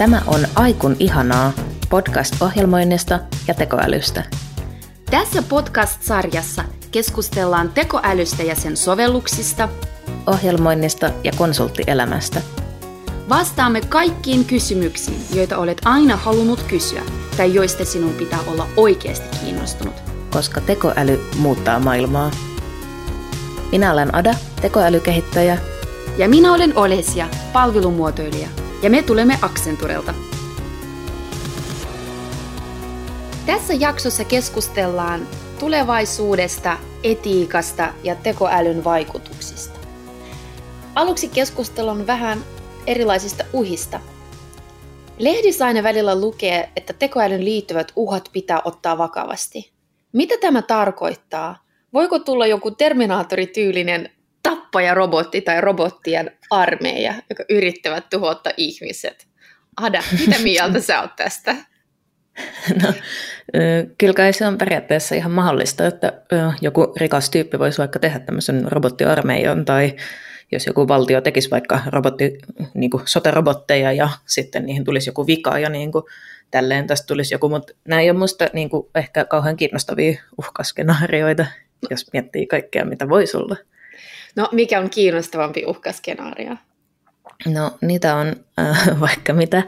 Tämä on Aikun ihanaa podcast-ohjelmoinnista ja tekoälystä. Tässä podcast-sarjassa keskustellaan tekoälystä ja sen sovelluksista, ohjelmoinnista ja konsulttielämästä. Vastaamme kaikkiin kysymyksiin, joita olet aina halunnut kysyä tai joista sinun pitää olla oikeasti kiinnostunut. Koska tekoäly muuttaa maailmaa. Minä olen Ada, tekoälykehittäjä. Ja minä olen Olesia, palvelumuotoilija. Ja me tulemme Accenturelta. Tässä jaksossa keskustellaan tulevaisuudesta, etiikasta ja tekoälyn vaikutuksista. Aluksi keskustelun vähän erilaisista uhista. Lehdissä aina välillä lukee, että tekoälyn liittyvät uhat pitää ottaa vakavasti. Mitä tämä tarkoittaa? Voiko tulla joku Terminaattorityylinen tappajarobotti tai robottien armeija, joka yrittävät tuhota ihmiset? Ada, mitä mieltä sä oot tästä? No, kyllä kai se on periaatteessa ihan mahdollista, että joku rikas tyyppi voisi vaikka tehdä tämmöisen robottiarmeijan tai jos joku valtio tekisi vaikka robotti, niin kuin sote-robotteja ja sitten niihin tulisi joku vika ja niin kuin tälleen tästä tulisi joku, mutta nämä ei ole minusta niin kuin ehkä kauhean kiinnostavia uhkaskenaarioita, jos miettii kaikkea, mitä voisi olla. No, mikä on kiinnostavampi uhkaskenaario? No, niitä on äh, vaikka mitä.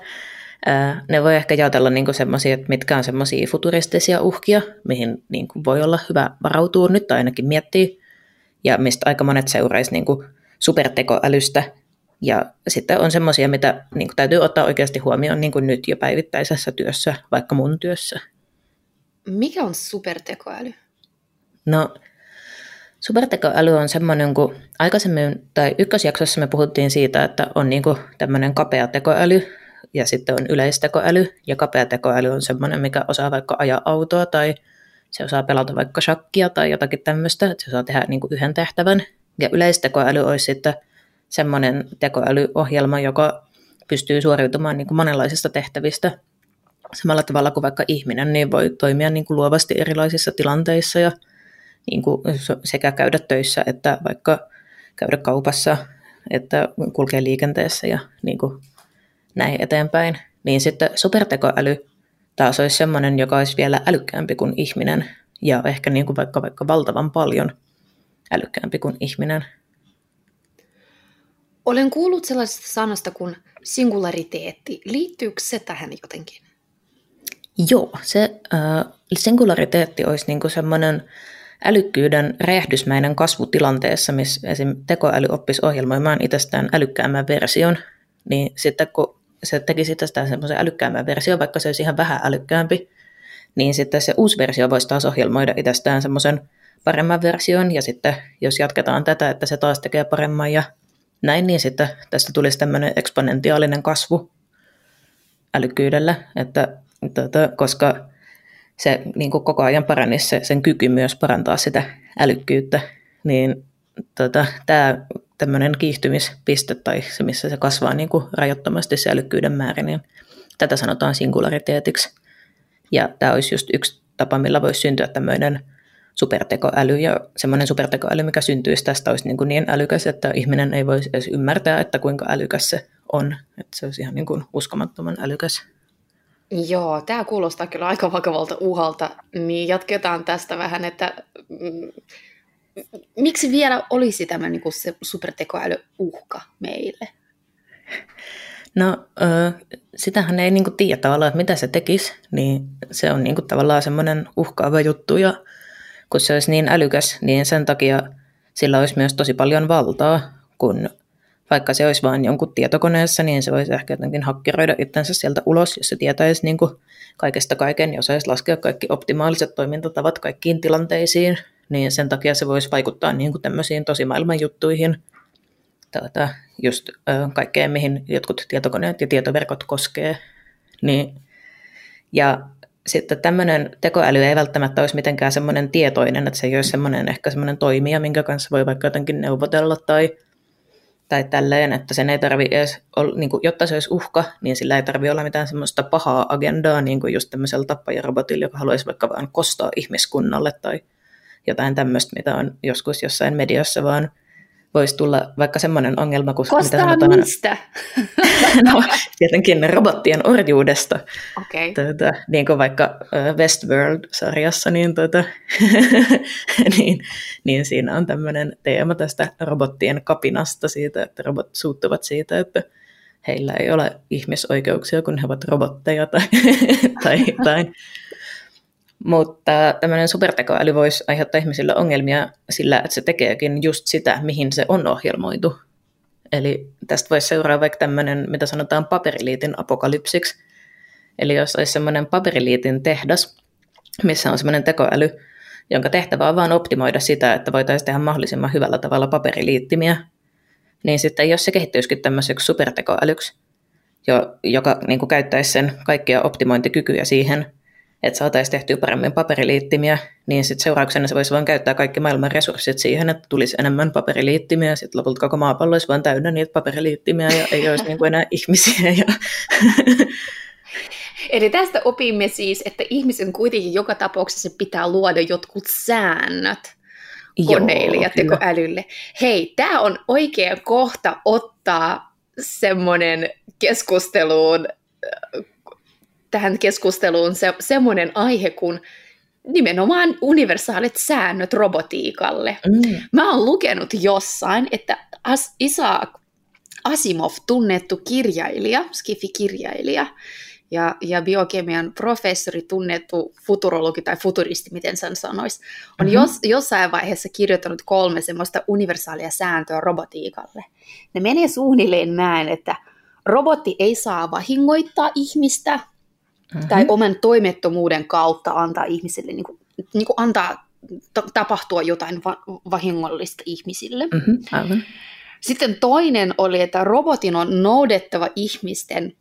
Äh, ne voi ehkä jaotella niin semmoisia, että mitkä on semmoisia futuristisia uhkia, mihin niin kuin voi olla hyvä varautua nyt tai ainakin miettiä, ja mistä aika monet seuraisi niin kuin supertekoälystä. Ja sitten on semmoisia, mitä niin kuin täytyy ottaa oikeasti huomioon niin kuin nyt jo päivittäisessä työssä, vaikka mun työssä. Mikä on supertekoäly? No, supertekoäly on semmoinen, kun aikaisemmin, tai ykkösjaksossa me puhuttiin siitä, että on niin tämmöinen kapea tekoäly, ja sitten on yleistekoäly, ja kapea tekoäly on semmoinen, mikä osaa vaikka ajaa autoa, tai se osaa pelata vaikka shakkia tai jotakin tämmöistä, että se osaa tehdä niin yhden tehtävän, ja yleistekoäly olisi sitten semmoinen tekoälyohjelma, joka pystyy suoriutumaan niin kuin monenlaisista tehtävistä. Samalla tavalla kuin vaikka ihminen, niin voi toimia niin kuin luovasti erilaisissa tilanteissa ja niin kuin sekä käydä töissä että vaikka käydä kaupassa, että kulkee liikenteessä ja niin kuin näin eteenpäin. Niin sitten supertekoäly taas olisi sellainen, joka olisi vielä älykkäämpi kuin ihminen ja ehkä niin kuin vaikka, vaikka valtavan paljon – älykkäämpi kuin ihminen. Olen kuullut sellaisesta sanasta kuin singulariteetti. Liittyykö se tähän jotenkin? Joo, se äh, singulariteetti olisi niinku semmoinen älykkyyden räjähdysmäinen kasvu tilanteessa, missä esim. tekoäly oppisi ohjelmoimaan itsestään älykkäämmän version, niin sitten kun se tekisi itsestään semmoisen älykkäämmän version, vaikka se olisi ihan vähän älykkäämpi, niin sitten se uusi versio voisi taas ohjelmoida itsestään semmoisen paremman version ja sitten jos jatketaan tätä, että se taas tekee paremman ja näin, niin sitten tästä tulisi tämmöinen eksponentiaalinen kasvu älykkyydellä, että, tuota, koska se niin kuin koko ajan paranisi se, sen kyky myös parantaa sitä älykkyyttä, niin tuota, tämä tämmöinen kiihtymispiste tai se, missä se kasvaa niin kuin rajoittomasti se älykkyyden määrä, niin tätä sanotaan singulariteetiksi. Ja tämä olisi just yksi tapa, millä voisi syntyä tämmöinen supertekoäly ja semmoinen supertekoäly, mikä syntyisi tästä, olisi niin, kuin niin älykäs, että ihminen ei voisi edes ymmärtää, että kuinka älykäs se on. Että se olisi ihan niin kuin uskomattoman älykäs. Joo, tämä kuulostaa kyllä aika vakavalta uhalta, niin jatketaan tästä vähän, että mm, miksi vielä olisi tämä niin kuin se supertekoäly uhka meille? No, sitähän ei niin kuin tiedä tavallaan, että mitä se tekisi, niin se on niin kuin tavallaan semmoinen uhkaava juttu ja kun se olisi niin älykäs, niin sen takia sillä olisi myös tosi paljon valtaa, kun vaikka se olisi vain jonkun tietokoneessa, niin se voisi ehkä jotenkin hakkeroida itsensä sieltä ulos, jos se tietäisi niin kuin kaikesta kaiken ja osaisi laskea kaikki optimaaliset toimintatavat kaikkiin tilanteisiin, niin sen takia se voisi vaikuttaa niin kuin tämmöisiin tosimaailman juttuihin, tuota, just ö, kaikkeen, mihin jotkut tietokoneet ja tietoverkot koskee. Niin, ja sitten tämmöinen tekoäly ei välttämättä olisi mitenkään semmoinen tietoinen, että se ei ole semmoinen ehkä semmoinen toimija, minkä kanssa voi vaikka jotenkin neuvotella tai, tai tälleen, että sen ei tarvi edes, olla, niin kuin, jotta se olisi uhka, niin sillä ei tarvi olla mitään semmoista pahaa agendaa, niin kuin just tämmöisellä tappajarobotilla, joka haluaisi vaikka vain kostaa ihmiskunnalle tai jotain tämmöistä, mitä on joskus jossain mediassa vaan voisi tulla vaikka semmoinen ongelma, kun Kostaa mitä sanotaan, mistä? no, tietenkin robottien orjuudesta. Okay. Tuota, niin kuin vaikka Westworld-sarjassa, niin, tuota, niin, niin siinä on tämmöinen teema tästä robottien kapinasta siitä, että robot suuttuvat siitä, että heillä ei ole ihmisoikeuksia, kun he ovat robotteja tai, tai jotain. Mutta tämmöinen supertekoäly voisi aiheuttaa ihmisille ongelmia sillä, että se tekeekin just sitä, mihin se on ohjelmoitu. Eli tästä voisi seuraa vaikka tämmöinen, mitä sanotaan paperiliitin apokalypsiksi. Eli jos olisi semmoinen paperiliitin tehdas, missä on semmoinen tekoäly, jonka tehtävä on vain optimoida sitä, että voitaisiin tehdä mahdollisimman hyvällä tavalla paperiliittimiä, niin sitten jos se kehittyisikin tämmöiseksi supertekoälyksi, jo, joka niin kuin käyttäisi sen kaikkia optimointikykyjä siihen, että saataisiin tehtyä paremmin paperiliittimiä, niin sitten seurauksena se voisi vain käyttää kaikki maailman resurssit siihen, että tulisi enemmän paperiliittimiä, ja sitten lopulta koko maapallo olisi vain täynnä niitä paperiliittimiä, ja ei olisi niin kuin enää ihmisiä. Ja Eli tästä opimme siis, että ihmisen kuitenkin joka tapauksessa pitää luoda jotkut säännöt koneille Joo, ja tekoälylle. Hei, tämä on oikea kohta ottaa semmoinen keskusteluun tähän keskusteluun se, semmoinen aihe kuin nimenomaan universaalit säännöt robotiikalle. Mm. Mä oon lukenut jossain, että As- Isaac Asimov, tunnettu kirjailija, skifi-kirjailija, ja, ja biokemian professori, tunnettu futurologi tai futuristi, miten sen sanoisi, on mm-hmm. jos, jossain vaiheessa kirjoittanut kolme semmoista universaalia sääntöä robotiikalle. Ne menee suunnilleen näin, että robotti ei saa vahingoittaa ihmistä, mm-hmm. tai oman toimettomuuden kautta antaa ihmisille, niin kuin, niin kuin antaa t- tapahtua jotain va- vahingollista ihmisille. Mm-hmm, aivan. Sitten toinen oli, että robotin on noudettava ihmisten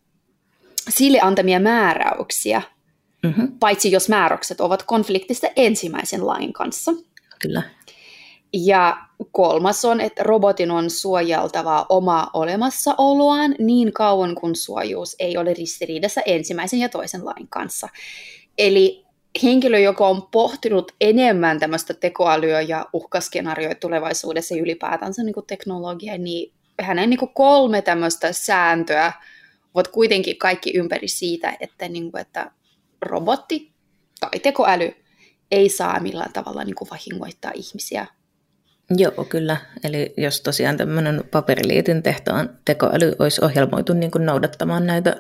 sille antamia määräyksiä, mm-hmm. paitsi jos määräykset ovat konfliktista ensimmäisen lain kanssa. Kyllä. Ja kolmas on, että robotin on suojeltava omaa olemassaoloaan niin kauan kuin suojuus ei ole ristiriidassa ensimmäisen ja toisen lain kanssa. Eli henkilö, joka on pohtinut enemmän tämmöistä tekoälyä ja uhkaskenaarioita tulevaisuudessa ja ylipäätänsä niin teknologiaa, niin hänen niin kolme tämmöistä sääntöä ovat kuitenkin kaikki ympäri siitä, että, niin kuin, että robotti tai tekoäly ei saa millään tavalla niin kuin vahingoittaa ihmisiä Joo, kyllä. Eli jos tosiaan tämmöinen paperiliitin tehtaan tekoäly olisi ohjelmoitu niin kuin noudattamaan näitä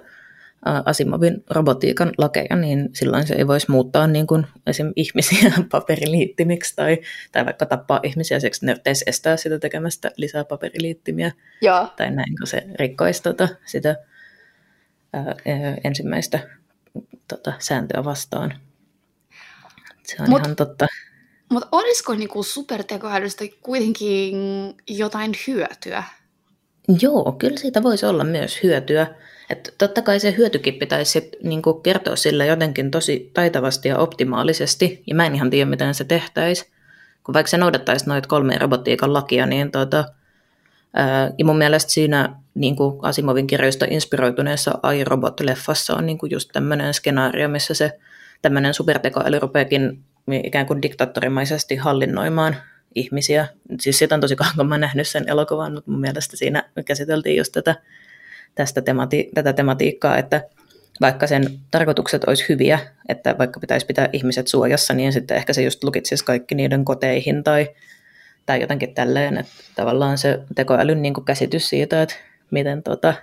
Asimovin robotiikan lakeja, niin silloin se ei voisi muuttaa niin kuin esim. ihmisiä paperiliittimiksi tai, tai vaikka tappaa ihmisiä, siksi ne pitäisi estää sitä tekemästä lisää paperiliittimiä. Joo. Tai näin, kun se rikkoisi tota, sitä ää, ensimmäistä tota, sääntöä vastaan. Se on Mut, ihan totta. Mutta olisiko niinku supertekoälystä kuitenkin jotain hyötyä? Joo, kyllä siitä voisi olla myös hyötyä. Että totta kai se hyötykin pitäisi sit, niinku kertoa sillä jotenkin tosi taitavasti ja optimaalisesti, ja mä en ihan tiedä, miten se tehtäisi. Kun vaikka se noudattaisi noita kolme robotiikan lakia, niin tota, ää, ja mun mielestä siinä niin kuin Asimovin kirjoista inspiroituneessa iRobot-leffassa on niin kuin just tämmöinen skenaario, missä se tämmöinen supertekoäly rupeakin ikään kuin diktaattorimaisesti hallinnoimaan ihmisiä. Siis siitä on tosi kauan, kun mä nähnyt sen elokuvan, mutta mun mielestä siinä käsiteltiin just tätä, tästä temati- tätä tematiikkaa, että vaikka sen tarkoitukset olisi hyviä, että vaikka pitäisi pitää ihmiset suojassa, niin sitten ehkä se just lukitsisi kaikki niiden koteihin tai, tai jotenkin tälleen, että tavallaan se tekoälyn niin kuin käsitys siitä, että miten, tota,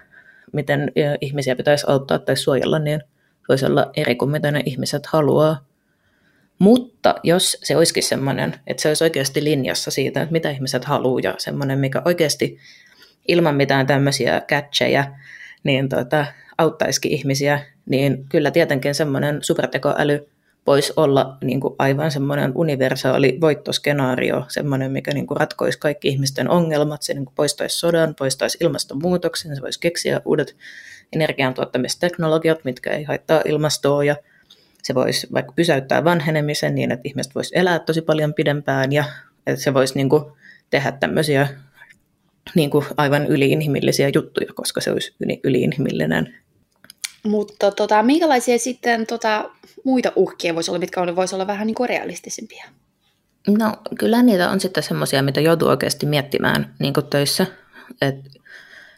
miten ihmisiä pitäisi auttaa tai suojella, niin voisi olla eri kuin mitä ne ihmiset haluaa. Mutta jos se olisikin semmoinen, että se olisi oikeasti linjassa siitä, että mitä ihmiset haluaa ja semmoinen, mikä oikeasti ilman mitään tämmöisiä catcheja, niin tota, auttaisikin ihmisiä, niin kyllä tietenkin semmoinen supertekoäly voisi olla niin kuin aivan semmoinen universaali voittoskenaario, semmoinen, mikä niin kuin ratkoisi kaikki ihmisten ongelmat, se niin kuin poistaisi sodan, poistaisi ilmastonmuutoksen, se voisi keksiä uudet energiantuottamisteknologiat, mitkä ei haittaa ilmastoa ja se voisi vaikka pysäyttää vanhenemisen niin, että ihmiset voisi elää tosi paljon pidempään ja että se voisi niin kuin tehdä tämmöisiä niin kuin aivan yliinhimillisiä juttuja, koska se olisi yli, yliinhimillinen. Mutta tota, minkälaisia sitten tota, muita uhkia voisi olla, mitkä voisi olla vähän niin kuin realistisimpia? No kyllä niitä on sitten semmoisia, mitä joutuu oikeasti miettimään niin töissä. Et,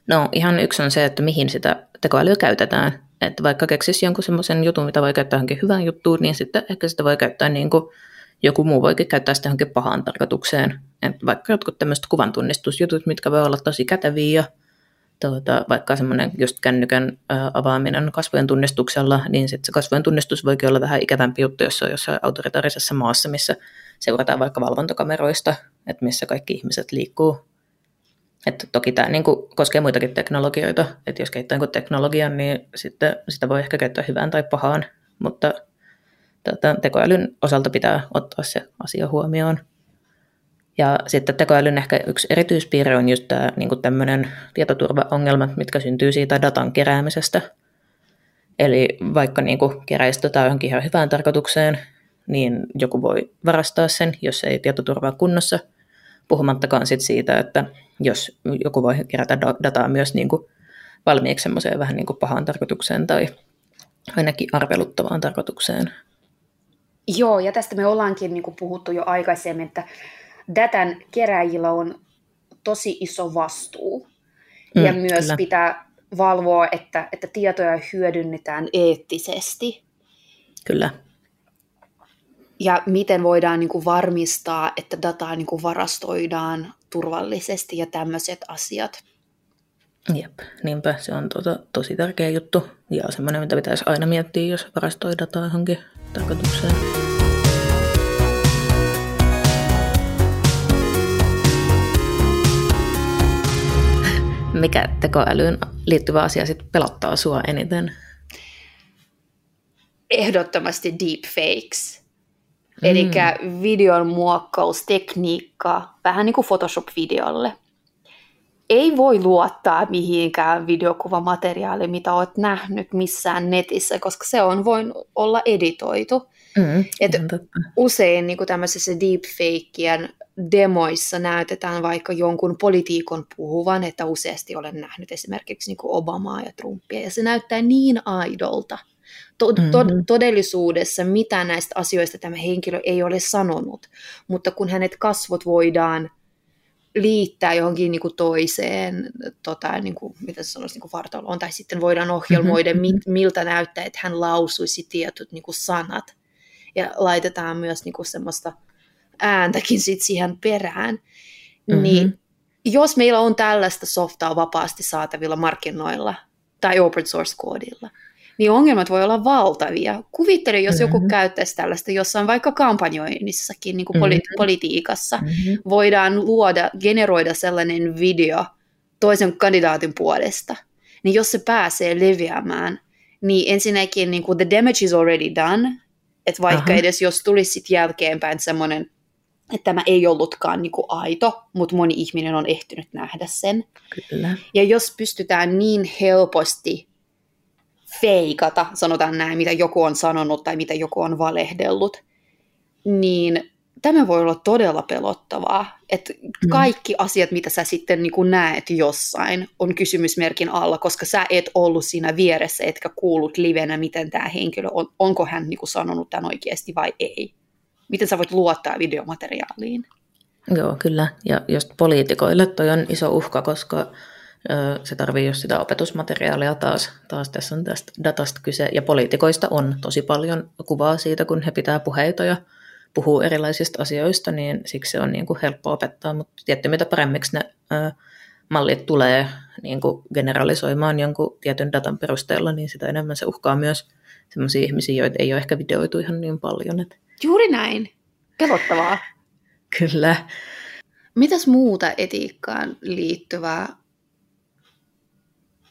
no ihan yksi on se, että mihin sitä tekoälyä käytetään. Että vaikka keksisi jonkun semmoisen jutun, mitä voi käyttää johonkin hyvään juttuun, niin sitten ehkä sitä voi käyttää niin kuin joku muu voikin käyttää sitä johonkin pahaan tarkoitukseen. Et vaikka jotkut tämmöiset kuvantunnistusjutut, mitkä voi olla tosi käteviä, tuota, vaikka semmoinen just kännykän avaaminen kasvojen tunnistuksella, niin sitten se kasvojen tunnistus voikin olla vähän ikävämpi juttu, jos on jossain autoritaarisessa maassa, missä seurataan vaikka valvontakameroista, että missä kaikki ihmiset liikkuu. Et toki tämä niin koskee muitakin teknologioita, että jos käyttää niin teknologian, niin sitten sitä voi ehkä käyttää hyvään tai pahaan, mutta tota, tekoälyn osalta pitää ottaa se asia huomioon. Ja sitten tekoälyn ehkä yksi erityispiirre on just tämä niin tämmöinen tietoturvaongelmat, mitkä syntyy siitä datan keräämisestä. Eli vaikka niin keräisi tota johonkin ihan hyvään tarkoitukseen, niin joku voi varastaa sen, jos ei tietoturva kunnossa, puhumattakaan sit siitä, että jos joku voi kerätä dataa myös niin kuin valmiiksi semmoiseen vähän niin kuin pahaan tarkoitukseen tai ainakin arveluttavaan tarkoitukseen. Joo, ja tästä me ollaankin niin kuin puhuttu jo aikaisemmin, että datan keräjillä on tosi iso vastuu. Mm, ja myös kyllä. pitää valvoa, että, että tietoja hyödynnetään eettisesti. Kyllä. Ja miten voidaan niin kuin varmistaa, että dataa niin kuin varastoidaan turvallisesti ja tämmöiset asiat. Jep, niinpä se on tuota, tosi tärkeä juttu ja semmoinen, mitä pitäisi aina miettiä, jos varastoi dataa johonkin tarkoitukseen. Mikä tekoälyyn liittyvä asia sitten pelottaa sua eniten? Ehdottomasti deepfakes. Mm. Eli videon muokkaustekniikka, vähän niin kuin Photoshop-videolle. Ei voi luottaa mihinkään videokuvamateriaaliin, mitä olet nähnyt missään netissä, koska se on voin olla editoitu. Mm, Et usein niin kuin tämmöisessä deepfakeien demoissa näytetään vaikka jonkun politiikon puhuvan, että useasti olen nähnyt esimerkiksi niin kuin Obamaa ja Trumpia, ja se näyttää niin aidolta. To- mm-hmm. todellisuudessa mitä näistä asioista tämä henkilö ei ole sanonut, mutta kun hänet kasvot voidaan liittää johonkin niin kuin toiseen, tota, niin kuin, mitä se sanoisi, niin vartaloon, tai sitten voidaan ohjelmoida, mm-hmm. miltä näyttää, että hän lausuisi tietyt niin kuin sanat, ja laitetaan myös niin kuin semmoista ääntäkin sit siihen perään, mm-hmm. niin jos meillä on tällaista softaa vapaasti saatavilla markkinoilla tai open source koodilla, niin ongelmat voi olla valtavia. Kuvittele, jos mm-hmm. joku käyttäisi tällaista jossain vaikka kampanjoinnissakin, niin kuin mm-hmm. poli- politiikassa. Mm-hmm. Voidaan luoda, generoida sellainen video toisen kandidaatin puolesta. Niin jos se pääsee leviämään, niin ensinnäkin niin kuin the damage is already done, että vaikka Aha. edes jos tulisi sitten jälkeenpäin semmoinen, että tämä ei ollutkaan niin kuin aito, mutta moni ihminen on ehtinyt nähdä sen. Kyllä. Ja jos pystytään niin helposti feikata, sanotaan näin, mitä joku on sanonut tai mitä joku on valehdellut, niin tämä voi olla todella pelottavaa, että mm. kaikki asiat, mitä sä sitten niin kuin näet jossain, on kysymysmerkin alla, koska sä et ollut siinä vieressä, etkä kuullut livenä, miten tämä henkilö on, onko hän niin kuin sanonut tämän oikeasti vai ei. Miten sä voit luottaa videomateriaaliin? Joo, kyllä. Ja just poliitikoille toi on iso uhka, koska se tarvii just sitä opetusmateriaalia taas. Taas tässä on tästä datasta kyse. Ja poliitikoista on tosi paljon kuvaa siitä, kun he pitää puheita ja puhuu erilaisista asioista, niin siksi se on niin kuin helppo opettaa. Mutta tietty mitä paremmiksi ne ö, mallit tulee niin kuin generalisoimaan jonkun tietyn datan perusteella, niin sitä enemmän se uhkaa myös sellaisia ihmisiä, joita ei ole ehkä videoitu ihan niin paljon. Että... Juuri näin. Pelottavaa. Kyllä. Mitäs muuta etiikkaan liittyvää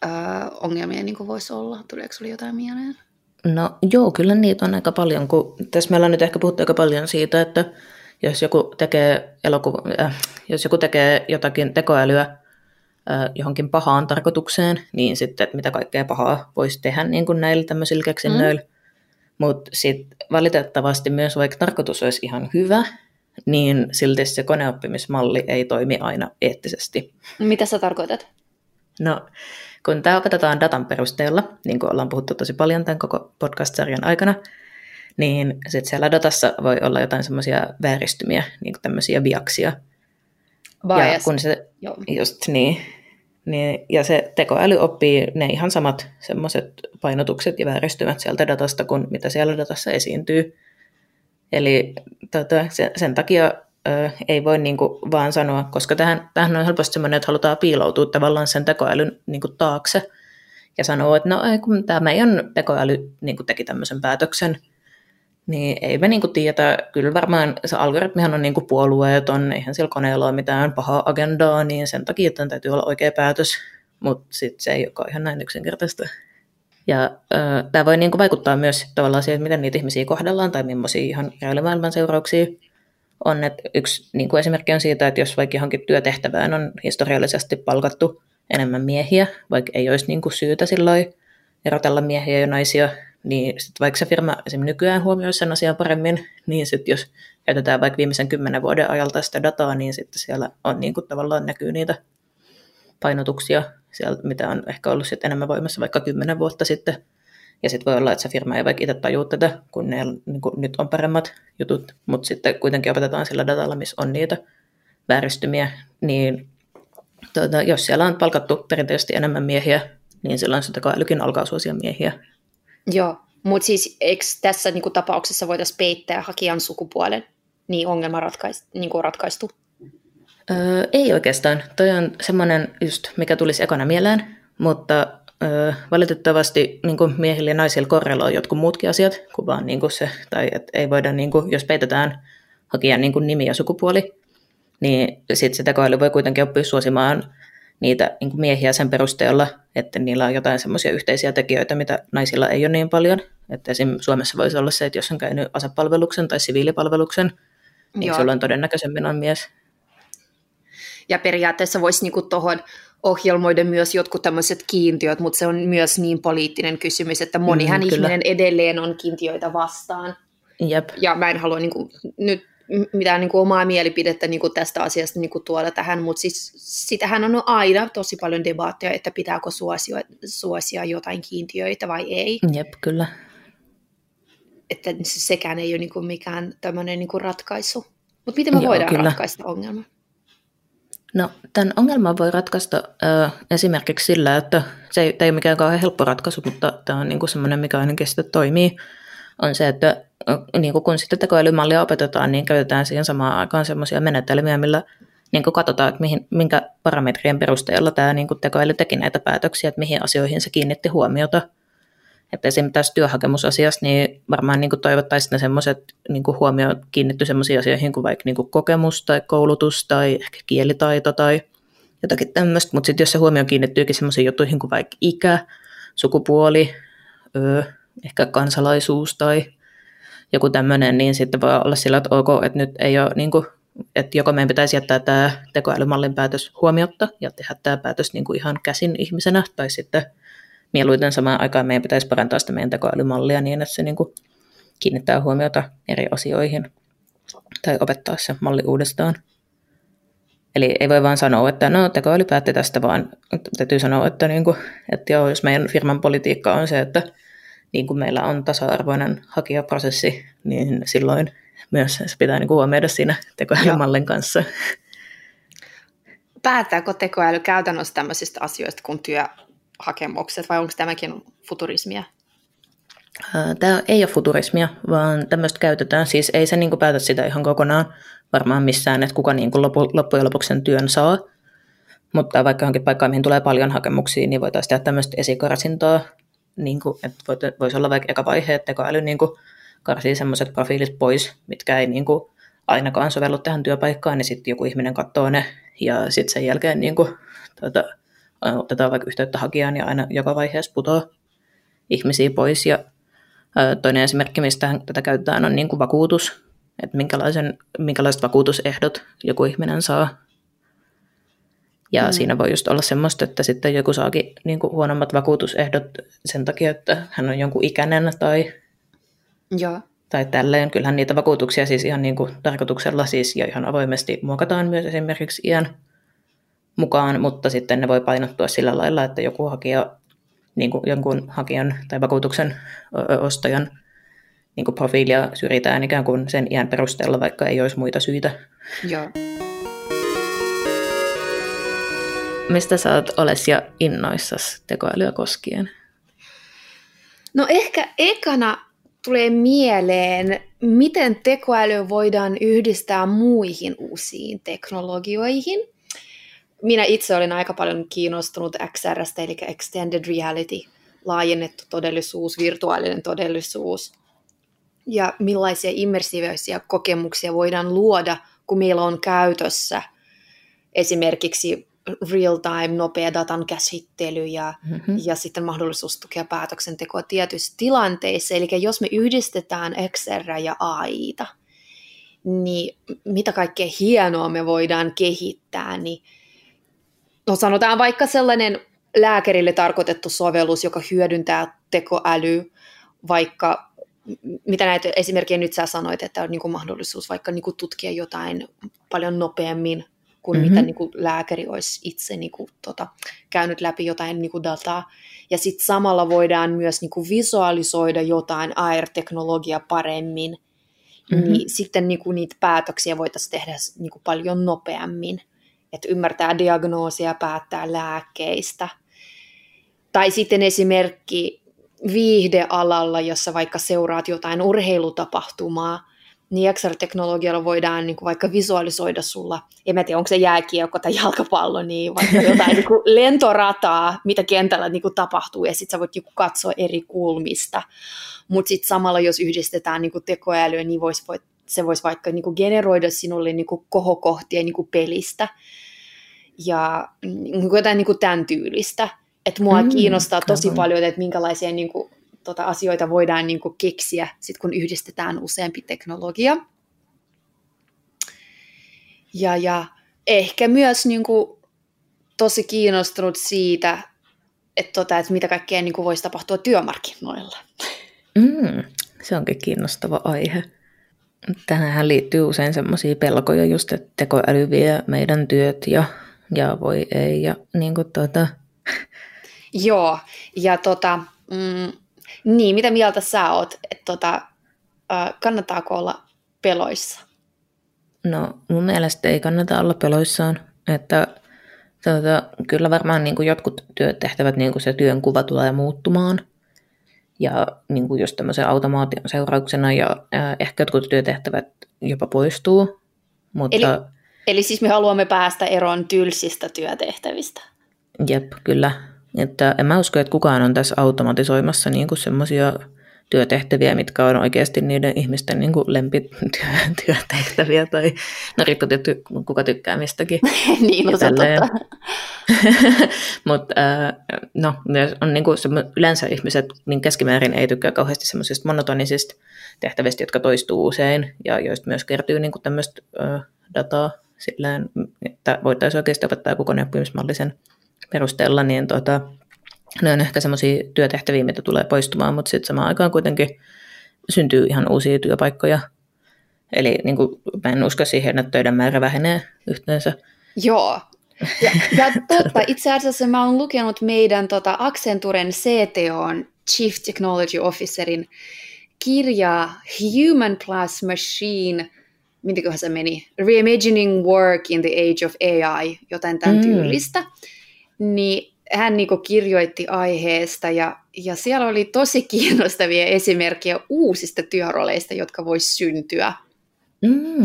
ää, ongelmia niin voisi olla? Tuleeko sinulle jotain mieleen? No joo, kyllä niitä on aika paljon. Kun, tässä meillä on nyt ehkä puhuttu aika paljon siitä, että jos joku tekee, elokuva, äh, jos joku tekee jotakin tekoälyä äh, johonkin pahaan tarkoitukseen, niin sitten että mitä kaikkea pahaa voisi tehdä niin kuin näillä tämmöisillä keksinnöillä. Mm. Mutta sitten valitettavasti myös vaikka tarkoitus olisi ihan hyvä, niin silti se koneoppimismalli ei toimi aina eettisesti. Mitä sä tarkoitat? No kun tämä opetetaan datan perusteella, niin kuin ollaan puhuttu tosi paljon tämän koko podcast-sarjan aikana, niin sitten siellä datassa voi olla jotain semmoisia vääristymiä, niin kuin tämmöisiä biaksia. Bias. Ja kun se, Joo. just niin, niin, ja se tekoäly oppii ne ihan samat semmoiset painotukset ja vääristymät sieltä datasta kuin mitä siellä datassa esiintyy. Eli tota, sen, sen takia ö, ei voi niinku vaan sanoa, koska tähän, tähän on helposti semmoinen, että halutaan piiloutua tavallaan sen tekoälyn niinku taakse ja sanoa, että no ei, kun tämä meidän tekoäly niinku teki tämmöisen päätöksen, niin ei me niinku tiedetä, kyllä varmaan se algoritmihan on niinku puolueeton, eihän sillä koneella ole mitään pahaa agendaa, niin sen takia tämän täytyy olla oikea päätös, mutta sitten se ei olekaan ihan näin yksinkertaista. Ja tämä voi niinku vaikuttaa myös tavallaan siihen, miten niitä ihmisiä kohdellaan tai millaisia ihan reaalimaailman seurauksia on. Et yksi niinku esimerkki on siitä, että jos vaikka johonkin työtehtävään on historiallisesti palkattu enemmän miehiä, vaikka ei olisi niinku syytä silloin erotella miehiä ja naisia, niin sit vaikka se firma esimerkiksi nykyään huomioi sen asian paremmin, niin sitten jos käytetään vaikka viimeisen kymmenen vuoden ajalta sitä dataa, niin sitten siellä on niinku tavallaan näkyy niitä painotuksia, sieltä, mitä on ehkä ollut sit enemmän voimassa vaikka kymmenen vuotta sitten. Ja sitten voi olla, että se firma ei vaikka itse tajua tätä, kun ne niin kun nyt on paremmat jutut, mutta sitten kuitenkin opetetaan sillä datalla, missä on niitä vääristymiä, niin tuota, jos siellä on palkattu perinteisesti enemmän miehiä, niin silloin se tekoälykin alkaa suosia miehiä. Joo, mutta siis eikö tässä niinku tapauksessa voitaisiin peittää hakijan sukupuolen, niin ongelma ratkais, niinku ratkaistu? Öö, ei oikeastaan. Toi on semmoinen just, mikä tulisi ekana mieleen, mutta öö, valitettavasti niin kuin miehillä ja naisilla korreloi jotkut muutkin asiat kuin vaan niin kuin se, tai et ei voida, niin kuin, jos peitetään hakijan niin kuin nimi ja sukupuoli, niin sitten se tekoäly voi kuitenkin oppia suosimaan niitä niin kuin miehiä sen perusteella, että niillä on jotain semmoisia yhteisiä tekijöitä, mitä naisilla ei ole niin paljon. Että esim. Suomessa voisi olla se, että jos on käynyt asepalveluksen tai siviilipalveluksen, niin Joo. silloin todennäköisemmin on mies. Ja periaatteessa voisi niinku tuohon ohjelmoida myös jotkut tämmöiset kiintiöt, mutta se on myös niin poliittinen kysymys, että monihan Mm, kyllä. ihminen edelleen on kiintiöitä vastaan. Jep. Ja mä en halua niinku, nyt mitään niinku omaa mielipidettä niinku tästä asiasta niinku tuoda tähän, mutta siis sitähän on aina tosi paljon debaatteja, että pitääkö suosia, suosia jotain kiintiöitä vai ei. Jep, kyllä. Että se- sekään ei ole niinku mikään tämmöinen niinku ratkaisu. Mutta miten me Joo, voidaan kyllä. ratkaista ongelma? No, tämän ongelman voi ratkaista ö, esimerkiksi sillä, että se ei, ei ole mikään kauhean helppo ratkaisu, mutta tämä on niin kuin semmoinen, mikä ainakin sitten toimii, on se, että niin kuin kun sitten tekoälymallia opetetaan, niin käytetään siihen samaan aikaan semmoisia menetelmiä, millä niin kuin katsotaan, että mihin, minkä parametrien perusteella tämä niin kuin tekoäly teki näitä päätöksiä, että mihin asioihin se kiinnitti huomiota. Että esimerkiksi tässä työhakemusasiassa, niin varmaan niin toivottaisiin ne semmoiset niin kuin huomio kiinnitty semmoisiin asioihin kuin vaikka niin kuin kokemus tai koulutus tai ehkä kielitaito tai jotakin tämmöistä. Mutta sitten jos se huomio kiinnittyykin semmoisiin juttuihin kuin vaikka ikä, sukupuoli, öö, ehkä kansalaisuus tai joku tämmöinen, niin sitten voi olla sillä, että ok, että nyt ei ole niin kuin, että joko meidän pitäisi jättää tämä tekoälymallin päätös huomiotta ja tehdä tämä päätös niin kuin ihan käsin ihmisenä, tai sitten mieluiten samaan aikaan meidän pitäisi parantaa sitä meidän tekoälymallia niin, että se niin kuin kiinnittää huomiota eri asioihin tai opettaa se malli uudestaan. Eli ei voi vaan sanoa, että no tekoäly päätti tästä, vaan täytyy sanoa, että, niin kuin, että joo, jos meidän firman politiikka on se, että niin kuin meillä on tasa-arvoinen hakijaprosessi, niin silloin myös se pitää niin kuin huomioida siinä tekoälymallin kanssa. Päättääkö tekoäly käytännössä tämmöisistä asioista kuin työhakemukset, vai onko tämäkin futurismia? Tämä ei ole futurismia, vaan tämmöistä käytetään. Siis ei se niin kuin päätä sitä ihan kokonaan varmaan missään, että kuka niin kuin lopu, loppujen lopuksi sen työn saa. Mutta vaikka johonkin paikkaan, mihin tulee paljon hakemuksia, niin voitaisiin tehdä tämmöistä esikarsintaa. Niin kuin, että voisi olla vaikka eka vaihe, että tekoäly niin kuin karsii semmoiset profiilit pois, mitkä ei niin kuin ainakaan sovellu tähän työpaikkaan, niin sitten joku ihminen katsoo ne, ja sitten sen jälkeen niin kuin, tuota, otetaan vaikka yhteyttä hakijaan, ja aina joka vaiheessa putoaa ihmisiä pois, ja Toinen esimerkki, mistä tätä käytetään, on niin kuin vakuutus, että minkälaisen, minkälaiset vakuutusehdot joku ihminen saa. Ja Mm. siinä voi just olla semmoista, että sitten joku saakin niin kuin huonommat vakuutusehdot sen takia, että hän on jonkun ikäinen tai, Joo. tai tälleen. Kyllähän niitä vakuutuksia siis ihan niin kuin tarkoituksella siis ja ihan avoimesti muokataan myös esimerkiksi iän mukaan, mutta sitten ne voi painottua sillä lailla, että joku hakija niin kuin jonkun hakijan tai vakuutuksen ostajan niin kuin profiilia syrjitään ikään kuin sen iän perusteella, vaikka ei olisi muita syitä. Joo. Mistä sä oot Olesia innoissas tekoälyä koskien? No ehkä ekana tulee mieleen, miten tekoäly voidaan yhdistää muihin uusiin teknologioihin. Minä itse olin aika paljon kiinnostunut XRstä, eli Extended Reality, laajennettu todellisuus, virtuaalinen todellisuus, ja millaisia immersiivisia kokemuksia voidaan luoda, kun meillä on käytössä esimerkiksi real-time, nopea datan käsittely ja, mm-hmm. ja sitten mahdollisuus tukea päätöksentekoa tietyissä tilanteissa. Eli jos me yhdistetään XR ja AIta, niin mitä kaikkea hienoa me voidaan kehittää, niin sanotaan vaikka sellainen lääkärille tarkoitettu sovellus, joka hyödyntää tekoäly, vaikka mitä näitä esimerkkejä nyt sä sanoit, että on niin kuin mahdollisuus vaikka niin kuin tutkia jotain paljon nopeammin kuin mm-hmm. mitä niin kuin lääkäri olisi itse niin kuin, tota, käynyt läpi jotain niin kuin dataa. Ja sitten samalla voidaan myös niin kuin visualisoida jotain AR-teknologiaa paremmin, mm-hmm. niin sitten niin kuin niitä päätöksiä voitaisiin tehdä niin kuin paljon nopeammin. Että ymmärtää diagnoosia, päättää lääkkeistä. Tai sitten esimerkki viihdealalla, jossa vaikka seuraat jotain urheilutapahtumaa, niin XR-teknologialla voidaan niin kuin vaikka visualisoida sulla, en mä tiedä onko se jääkiekko tai jalkapallo, niin vaikka jotain niin kuin lentorataa, mitä kentällä niin kuin tapahtuu, ja sitten sä voit niin kuin katsoa eri kulmista. Mutta sitten samalla, jos yhdistetään niin kuin tekoälyä, niin vois, voit, se voisi vaikka niin kuin generoida sinulle niin kuin kohokohtia niin kuin pelistä, ja niin kuin jotain niin kuin tämän tyylistä. Että mua mm, kiinnostaa tosi paljon, että minkälaisia niin kuin, tota, asioita voidaan niin kuin keksiä, sit kun yhdistetään useampi teknologia. Ja, ja ehkä myös niin kuin, tosi kiinnostunut siitä, että, tota, että mitä kaikkea niin kuin, voisi tapahtua työmarkkinoilla. Mm, se onkin kiinnostava aihe. Tähän liittyy usein sellaisia pelkoja just, että tekoäly vie meidän työt ja, ja voi ei. Ja, niin kuin, tuota... Joo, ja tota, mm, niin, mitä mieltä sä oot, että tota, kannattaako olla peloissa? No mun mielestä ei kannata olla peloissaan, että tuota, kyllä varmaan niin kuin jotkut työtehtävät, niin kuin se työn kuva tulee muuttumaan, ja niin kuin just tämmöisen automaation seurauksena, ja äh, ehkä jotkut työtehtävät jopa poistuu. Mutta... Eli, eli siis me haluamme päästä eroon tylsistä työtehtävistä? Jep, kyllä. Että en mä usko, että kukaan on tässä automatisoimassa niin semmoisia työtehtäviä, mitkä on oikeasti niiden ihmisten niin kuin lempityötehtäviä, tai no riippuu tietysti kuka tykkää mistäkin. niin, no se totta. Mutta äh, no, on niin kuin yleensä ihmiset niin keskimäärin ei tykkää kauheasti semmoisista monotonisista tehtävistä, jotka toistuu usein, ja joista myös kertyy niin kuin tämmöistä äh, dataa silleen, että voitaisiin oikeasti opettaa kokonaan oppimismallisen perusteella, niin tota, ne on ehkä semmoisia työtehtäviä, mitä tulee poistumaan, mutta sitten samaan aikaan kuitenkin syntyy ihan uusia työpaikkoja. Eli niin kuin, mä en usko siihen, että töiden määrä vähenee yhteensä. Joo. Ja, ja totta, itse asiassa mä oon lukenut meidän tota, Accenturen CTOn Chief Technology Officerin kirjaa Human Plus Machine, mitenköhän se meni, Reimagining Work in the Age of AI, joten tämän mm. tyylistä niin hän niin kirjoitti aiheesta ja, ja siellä oli tosi kiinnostavia esimerkkejä uusista työroleista, jotka voisi syntyä. Mm.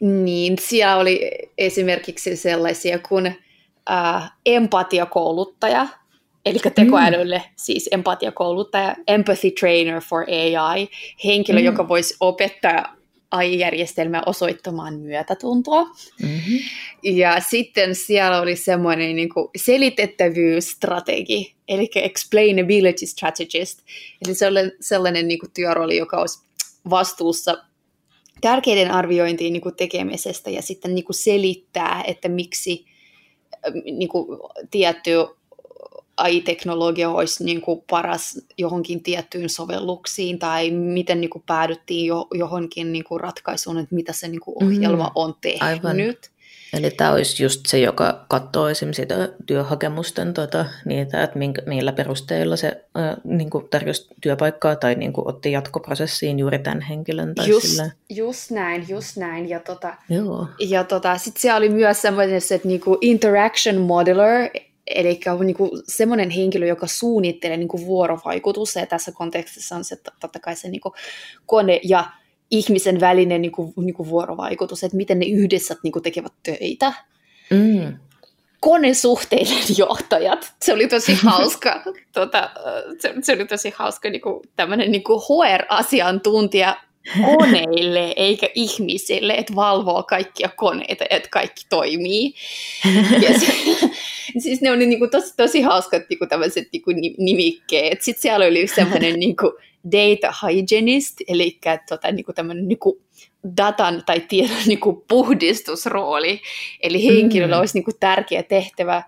Niin siellä oli esimerkiksi sellaisia kuin äh, empatiakouluttaja, eli tekoälylle mm. siis empatiakouluttaja, empathy trainer for AI, henkilö, mm. joka voisi opettaa AI-järjestelmää osoittamaan myötätuntoa. Mm-hmm. Ja sitten siellä oli semmoinen niin kuin selitettävyysstrategi, eli explainability strategist. Eli sellainen, sellainen niin kuin työrooli, joka olisi vastuussa tärkeiden arviointien niin kuin tekemisestä ja sitten niin kuin selittää, että miksi niin kuin tietty AI-teknologia olisi niin kuin paras johonkin tiettyyn sovelluksiin tai miten niin kuin päädyttiin jo, johonkin niin kuin ratkaisuun, että mitä se niin kuin ohjelma mm, on tehnyt. Aivan. Eli tämä olisi just se, joka katsoo esimerkiksi sitä työhakemusten, tota, niitä, että minkä, millä perusteilla se äh, niin kuin tarjosi työpaikkaa tai niin kuin otti jatkoprosessiin juuri tämän henkilön. Tai just, sillä... just näin, just näin. Ja, tota, Joo. ja tota, sitten siellä oli myös semmoinen, että niinku interaction modeler, eli niinku semmoinen henkilö, joka suunnittelee niinku vuorovaikutusta, ja tässä kontekstissa on se totta kai se niinku kone ja ihmisen välinen niin kuin, niin kuin vuorovaikutus, että miten ne yhdessä niin kuin tekevät töitä. Mm. Konesuhteiden johtajat, se oli tosi hauska, tota, se, se oli tosi hauska niin kuin, tämmöinen niin kuin HR-asiantuntija koneille eikä ihmisille, että valvoo kaikkia koneita, että kaikki toimii. Ja se, siis ne oli niinku tosi, tosi hauskat niinku tämmöiset niinku nimikkeet. Sitten siellä oli semmoinen niinku data hygienist, eli tota, niinku tämmöinen niinku datan tai tiedon niinku puhdistusrooli. Eli henkilöllä mm. olisi niinku tärkeä tehtävä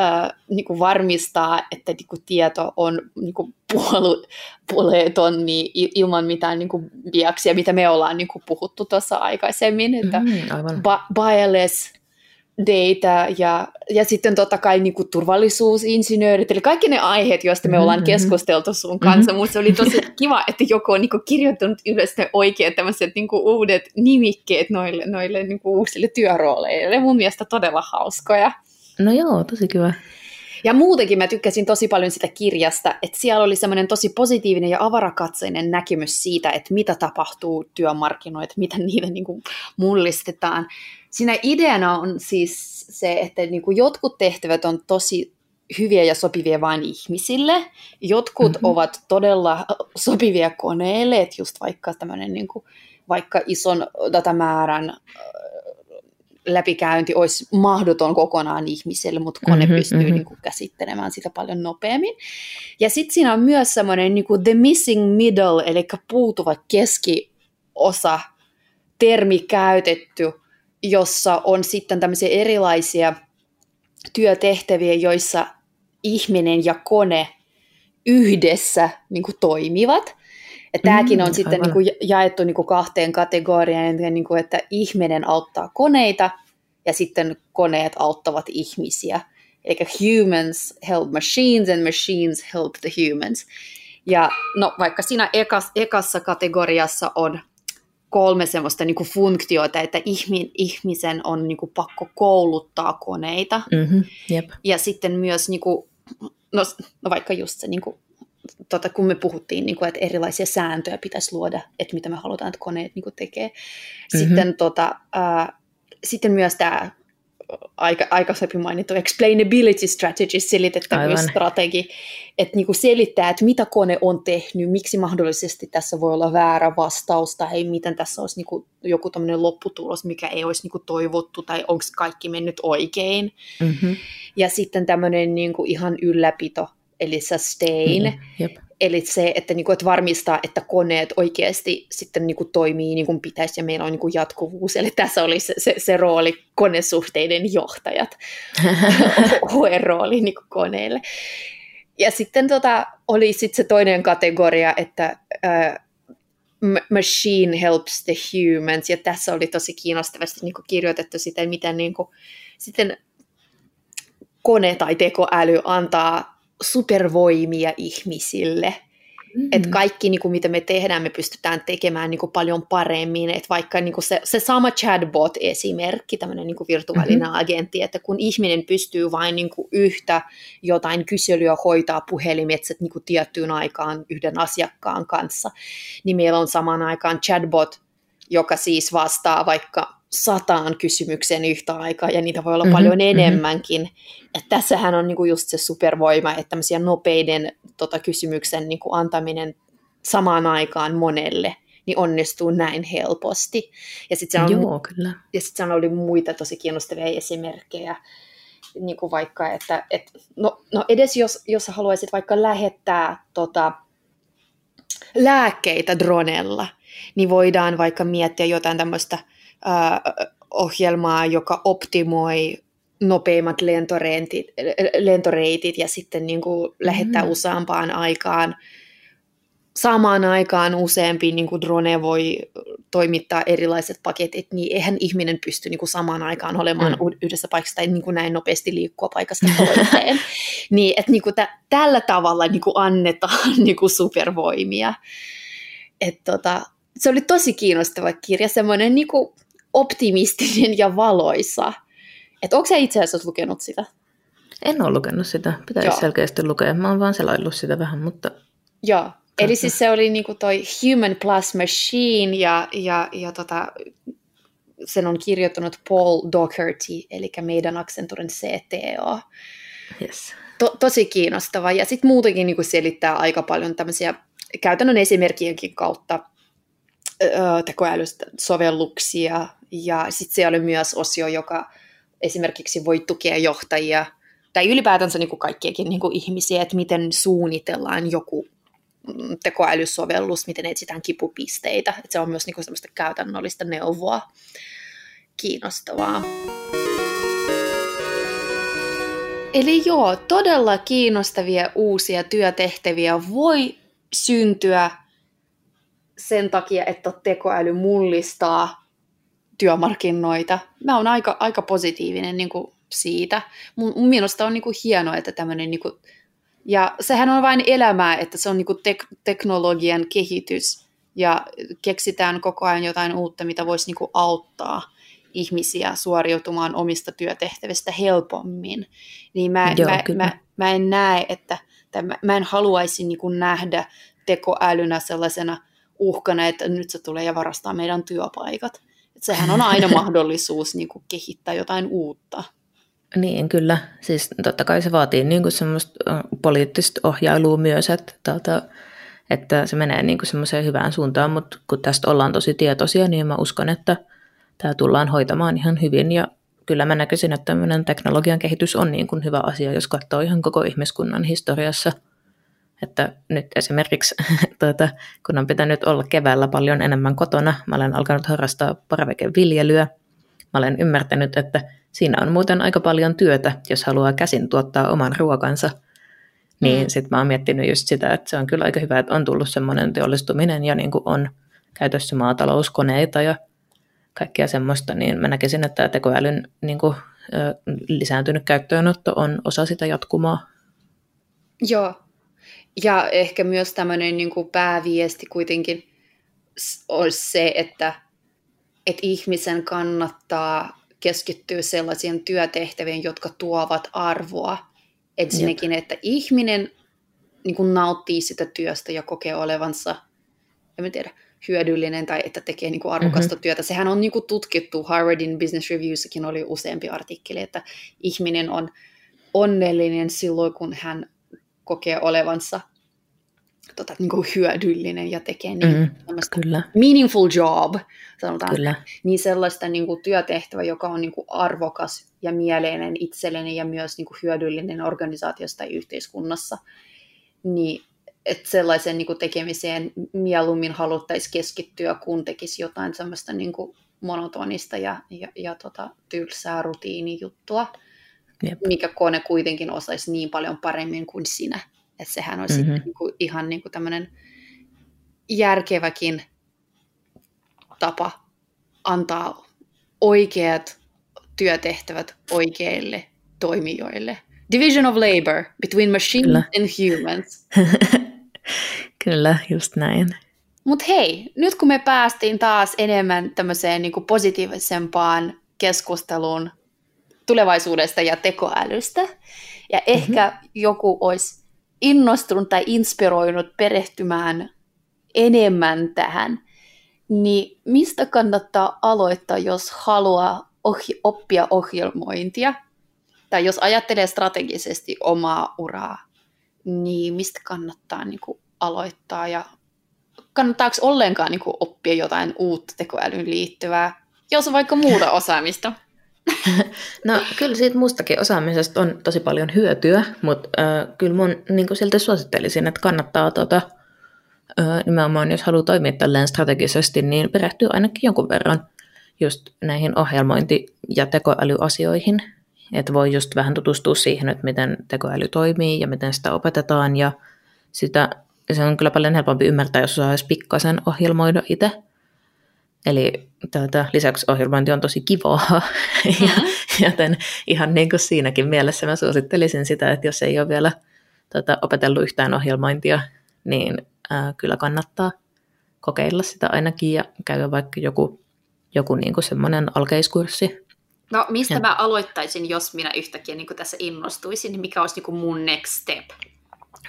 äh, niinku varmistaa, että niinku tieto on niinku puolu, puoleeton niin ilman mitään niinku biaksia, mitä me ollaan niinku puhuttu tuossa aikaisemmin, että mm, aivan. Ba- bias data ja, ja sitten totta kai niin kuin turvallisuusinsinöörit, eli kaikki ne aiheet, joista me ollaan mm-hmm. keskusteltu sun kanssa, mm-hmm. mutta se oli tosi kiva, että joku on niin kuin kirjoittanut ylös ne oikeat tämmöiset niin kuin uudet nimikkeet noille, noille niin kuin uusille työrooleille. Mun mielestä todella hauskoja. No joo, tosi kiva. Ja muutenkin mä tykkäsin tosi paljon sitä kirjasta, että siellä oli semmoinen tosi positiivinen ja avarakatseinen näkemys siitä, että mitä tapahtuu työmarkkinoilla, mitä niitä niin kuin mullistetaan. Siinä ideana on siis se, että niin kuin jotkut tehtävät on tosi hyviä ja sopivia vain ihmisille. Jotkut mm-hmm. ovat todella sopivia koneille, että just vaikka tämmöinen niin kuin, vaikka ison datamäärän läpikäynti olisi mahdoton kokonaan ihmiselle, mutta kone mm-hmm, pystyy mm-hmm. Niin kuin, käsittelemään sitä paljon nopeammin. Ja sitten siinä on myös semmoinen niin kuin the missing middle, eli puutuva keskiosa, termi käytetty, jossa on sitten tämmöisiä erilaisia työtehtäviä, joissa ihminen ja kone yhdessä niin kuin, toimivat. Ja tämäkin on mm, sitten niin kuin jaettu niin kuin kahteen kategoriaan, niin kuin, että ihminen auttaa koneita ja sitten koneet auttavat ihmisiä. Eli humans help machines and machines help the humans. Ja no, vaikka siinä ekas, ekassa kategoriassa on kolme semmoista niin kuin funktioita, että ihmi, ihmisen on niin kuin pakko kouluttaa koneita. Mm-hmm, yep. Ja sitten myös, niin kuin, no, no vaikka just se niin kuin tota, kun me puhuttiin, niin kuin, että erilaisia sääntöjä pitäisi luoda, että mitä me halutaan, että koneet niin kuin, tekee. Mm-hmm. Sitten, tota, ää, sitten myös tämä aika, aikaisemmin mainittu explainability strategy, selitettävyysstrategi, että niin kuin selittää, että mitä kone on tehnyt, miksi mahdollisesti tässä voi olla väärä vastaus, tai miten tässä olisi niin kuin joku tämmöinen lopputulos, mikä ei olisi niin kuin toivottu, tai onko kaikki mennyt oikein. Mm-hmm. Ja sitten tämmöinen niin kuin ihan ylläpito, eli sustain. Mm. Eli se, että, niin kuin, että varmistaa, että koneet oikeasti sitten niin kuin, toimii niin kuin pitäisi ja meillä on niin kuin, jatkuvuus. Eli tässä oli se, se, se rooli konesuhteiden johtajat, HR-rooli niin kuin koneille. Ja sitten tota, oli sitten se toinen kategoria, että uh, machine helps the humans, ja tässä oli tosi kiinnostavasti niin kuin kirjoitettu sitä, miten niin kuin, sitten kone tai tekoäly antaa supervoimia ihmisille. Mm. Että kaikki, niin kuin, mitä me tehdään, me pystytään tekemään niin kuin, paljon paremmin. Että vaikka niin kuin se, se sama chatbot-esimerkki, tämmöinen niin kuin virtuaalinen mm-hmm. agentti, että kun ihminen pystyy vain niin kuin, yhtä jotain kyselyä hoitaa puhelimitse niin kuin, tiettyyn aikaan yhden asiakkaan kanssa, niin meillä on samaan aikaan chatbot, joka siis vastaa vaikka sataan kysymykseen yhtä aikaa, ja niitä voi olla mm-hmm, paljon mhm. enemmänkin. Mm-hmm. Että tässähän on niinku just se supervoima, että tämmöisiä nopeiden tota, kysymyksen niinku antaminen samaan aikaan monelle, niin onnistuu näin helposti. Ja sitten Joo, kyllä. Ja sitten oli muita tosi kiinnostavia esimerkkejä, niin kuin vaikka, että et, no, no edes jos, jos haluaisit vaikka lähettää tota, lääkkeitä dronella, niin voidaan vaikka miettiä jotain tämmöistä ohjelmaa, joka optimoi nopeimmat lentoreitit, lentoreitit ja sitten niin kuin lähettää mm. useampaan aikaan samaan aikaan useampi niin kuin drone voi toimittaa erilaiset paketit, niin eihän ihminen pysty niin kuin samaan aikaan olemaan mm. yhdessä paikassa tai niin kuin näin nopeasti liikkua paikasta toiseen. niin, että niin kuin tä, tällä tavalla niin kuin annetaan niin kuin supervoimia. Et tota, se oli tosi kiinnostava kirja, semmoinen niin kuin optimistinen ja valoisa. Että onko sä itse asiassa lukenut sitä? En ole lukenut sitä. Pitäisi Joo. selkeästi lukea. Mä oon vaan selaillut sitä vähän, mutta... Joo, Eli siis se oli niinku toi Human Plus Machine ja, ja, ja tota, sen on kirjoittanut Paul Doherty, eli meidän aksenturin CTO. Yes. To, tosi kiinnostava. Ja sitten muutenkin niinku selittää aika paljon tämmöisiä käytännön esimerkkienkin kautta tekoälystä sovelluksia. Ja sitten siellä oli myös osio, joka esimerkiksi voi tukea johtajia tai ylipäätänsä niin kaikkiakin niin kuin ihmisiä, että miten suunnitellaan joku tekoälysovellus, miten etsitään kipupisteitä. Että se on myös niin kuin semmoista käytännöllistä neuvoa kiinnostavaa. Eli joo, todella kiinnostavia uusia työtehtäviä voi syntyä sen takia, että tekoäly mullistaa työmarkkinoita. Mä oon aika, aika positiivinen niin kuin siitä. Minusta on niin kuin hienoa, että tämmöinen niin kuin ja sehän on vain elämää, että se on niin tek- teknologian kehitys ja keksitään koko ajan jotain uutta, mitä voisi niin auttaa ihmisiä suoriutumaan omista työtehtävistä helpommin. Niin mä, Joo, mä, mä, mä en näe, että mä, mä en haluaisi niin nähdä tekoälynä sellaisena uhkana, että nyt se tulee ja varastaa meidän työpaikat. Sehän on aina mahdollisuus niin kehittää jotain uutta. Niin, kyllä. Siis totta kai se vaatii niin kuin semmoista poliittista ohjailua myös, että, tuota, että se menee niin kuin semmoiseen hyvään suuntaan, mutta kun tästä ollaan tosi tietoisia, niin mä uskon, että tämä tullaan hoitamaan ihan hyvin ja kyllä mä näkisin, että tämmöinen teknologian kehitys on niin kuin hyvä asia, jos katsoo ihan koko ihmiskunnan historiassa. Että nyt esimerkiksi, tuota, kun on pitänyt olla keväällä paljon enemmän kotona, mä olen alkanut harrastaa parvekeviljelyä. Mä olen ymmärtänyt, että Siinä on muuten aika paljon työtä, jos haluaa käsin tuottaa oman ruokansa. Niin mm. sitten mä oon miettinyt just sitä, että se on kyllä aika hyvä, että on tullut semmoinen teollistuminen ja niin kuin on käytössä maatalouskoneita ja kaikkea semmoista, niin mä näkisin, että tekoälyn niin kuin, lisääntynyt käyttöönotto on osa sitä jatkumaa. Joo, ja ehkä myös tämmöinen niin kuin pääviesti kuitenkin olisi se, että, että ihmisen kannattaa keskittyy sellaisiin työtehtäviin, jotka tuovat arvoa. Ensinnäkin, että ihminen niin kuin nauttii sitä työstä ja kokee olevansa, en tiedä, hyödyllinen tai että tekee niin kuin arvokasta mm-hmm. työtä. Sehän on niin kuin tutkittu, Harvardin Business Reviewssakin oli useampi artikkeli, että ihminen on onnellinen silloin, kun hän kokee olevansa tota, niin kuin hyödyllinen ja tekee niin mm, kyllä. meaningful job, sanotaan, kyllä. niin sellaista niin kuin työtehtävä, joka on niin kuin arvokas ja mieleinen itselleni ja myös niin kuin hyödyllinen organisaatiossa tai yhteiskunnassa, niin että sellaisen niin kuin tekemiseen mieluummin haluttaisiin keskittyä, kun tekisi jotain semmoista niin kuin monotonista ja, ja, ja tota, tylsää rutiinijuttua, Jep. mikä kone kuitenkin osaisi niin paljon paremmin kuin sinä. Että sehän olisi mm-hmm. niin kuin, ihan niin kuin tämmöinen järkeväkin tapa antaa oikeat työtehtävät oikeille toimijoille. Division of labor between machines Kyllä. and humans. Kyllä, just näin. Mutta hei, nyt kun me päästiin taas enemmän tämmöiseen niin kuin positiivisempaan keskusteluun tulevaisuudesta ja tekoälystä, ja ehkä mm-hmm. joku olisi innostunut tai inspiroinut perehtymään enemmän tähän, niin mistä kannattaa aloittaa, jos haluaa ohi- oppia ohjelmointia? Tai jos ajattelee strategisesti omaa uraa, niin mistä kannattaa niin kuin, aloittaa ja kannattaako ollenkaan niin kuin, oppia jotain uutta tekoälyyn liittyvää, jos on vaikka muuta osaamista? No kyllä siitä mustakin osaamisesta on tosi paljon hyötyä, mutta äh, kyllä mun niin siltä suosittelisin, että kannattaa tota, äh, nimenomaan jos haluaa toimia tälleen strategisesti, niin perehtyy ainakin jonkun verran just näihin ohjelmointi- ja tekoälyasioihin. Että voi just vähän tutustua siihen, että miten tekoäly toimii ja miten sitä opetetaan ja sitä se on kyllä paljon helpompi ymmärtää, jos osaa edes pikkasen ohjelmoida itse. Eli tuota, lisäksi ohjelmointi on tosi kivaa, mm-hmm. ja, joten ihan niin kuin siinäkin mielessä mä suosittelisin sitä, että jos ei ole vielä tuota, opetellut yhtään ohjelmointia, niin ää, kyllä kannattaa kokeilla sitä ainakin ja käydä vaikka joku, joku niin kuin semmoinen alkeiskurssi. No mistä ja. mä aloittaisin, jos minä yhtäkkiä niin tässä innostuisin, niin mikä olisi niin mun next step?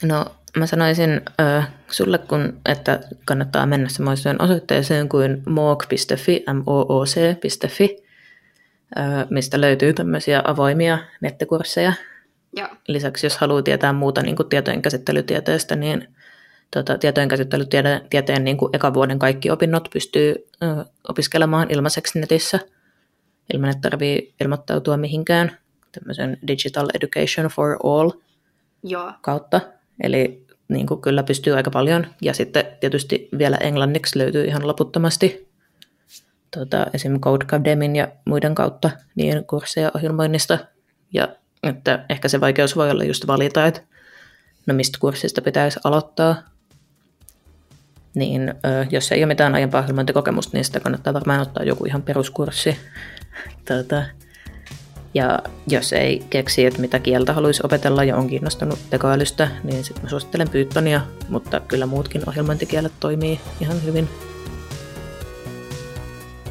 No mä sanoisin äh, sulle, kun, että kannattaa mennä semmoiseen osoitteeseen kuin mooc.fi, mooc.fi, äh, mistä löytyy tämmöisiä avoimia nettikursseja. Ja. Lisäksi jos haluaa tietää muuta niin kuin tietojenkäsittelytieteestä, niin tota, tietojenkäsittelytieteen niin kuin eka vuoden kaikki opinnot pystyy äh, opiskelemaan ilmaiseksi netissä, ilman että tarvii ilmoittautua mihinkään tämmöisen Digital Education for All Joo. kautta. Eli niin kuin kyllä pystyy aika paljon. Ja sitten tietysti vielä englanniksi löytyy ihan loputtomasti tuota, esim. Codecademin ja muiden kautta niin kursseja ohjelmoinnista. Ja että ehkä se vaikeus voi olla just valita, että no mistä kurssista pitäisi aloittaa. Niin jos ei ole mitään aiempaa ohjelmointikokemusta, niin sitä kannattaa varmaan ottaa joku ihan peruskurssi. Tuota, ja jos ei keksi, että mitä kieltä haluaisi opetella ja on kiinnostunut tekoälystä, niin sitten mä suosittelen Pythonia, mutta kyllä muutkin ohjelmointikielet toimii ihan hyvin.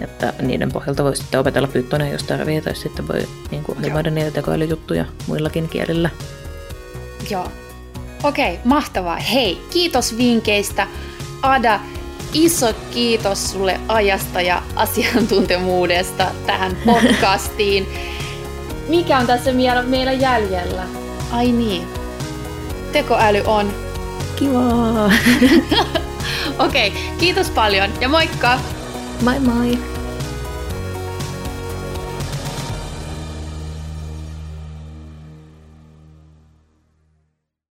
Että niiden pohjalta voi sitten opetella Pythonia, jos tarvii, tai sitten voi niin kuin, ohjelmoida niitä tekoälyjuttuja muillakin kielillä. Joo. Okei, okay, mahtavaa. Hei, kiitos vinkkeistä. Ada, iso kiitos sulle ajasta ja asiantuntemuudesta tähän podcastiin. Mikä on tässä vielä meillä jäljellä? Ai niin. Tekoäly on. Kivaa. Okei, okay, kiitos paljon ja moikka! Moi moi!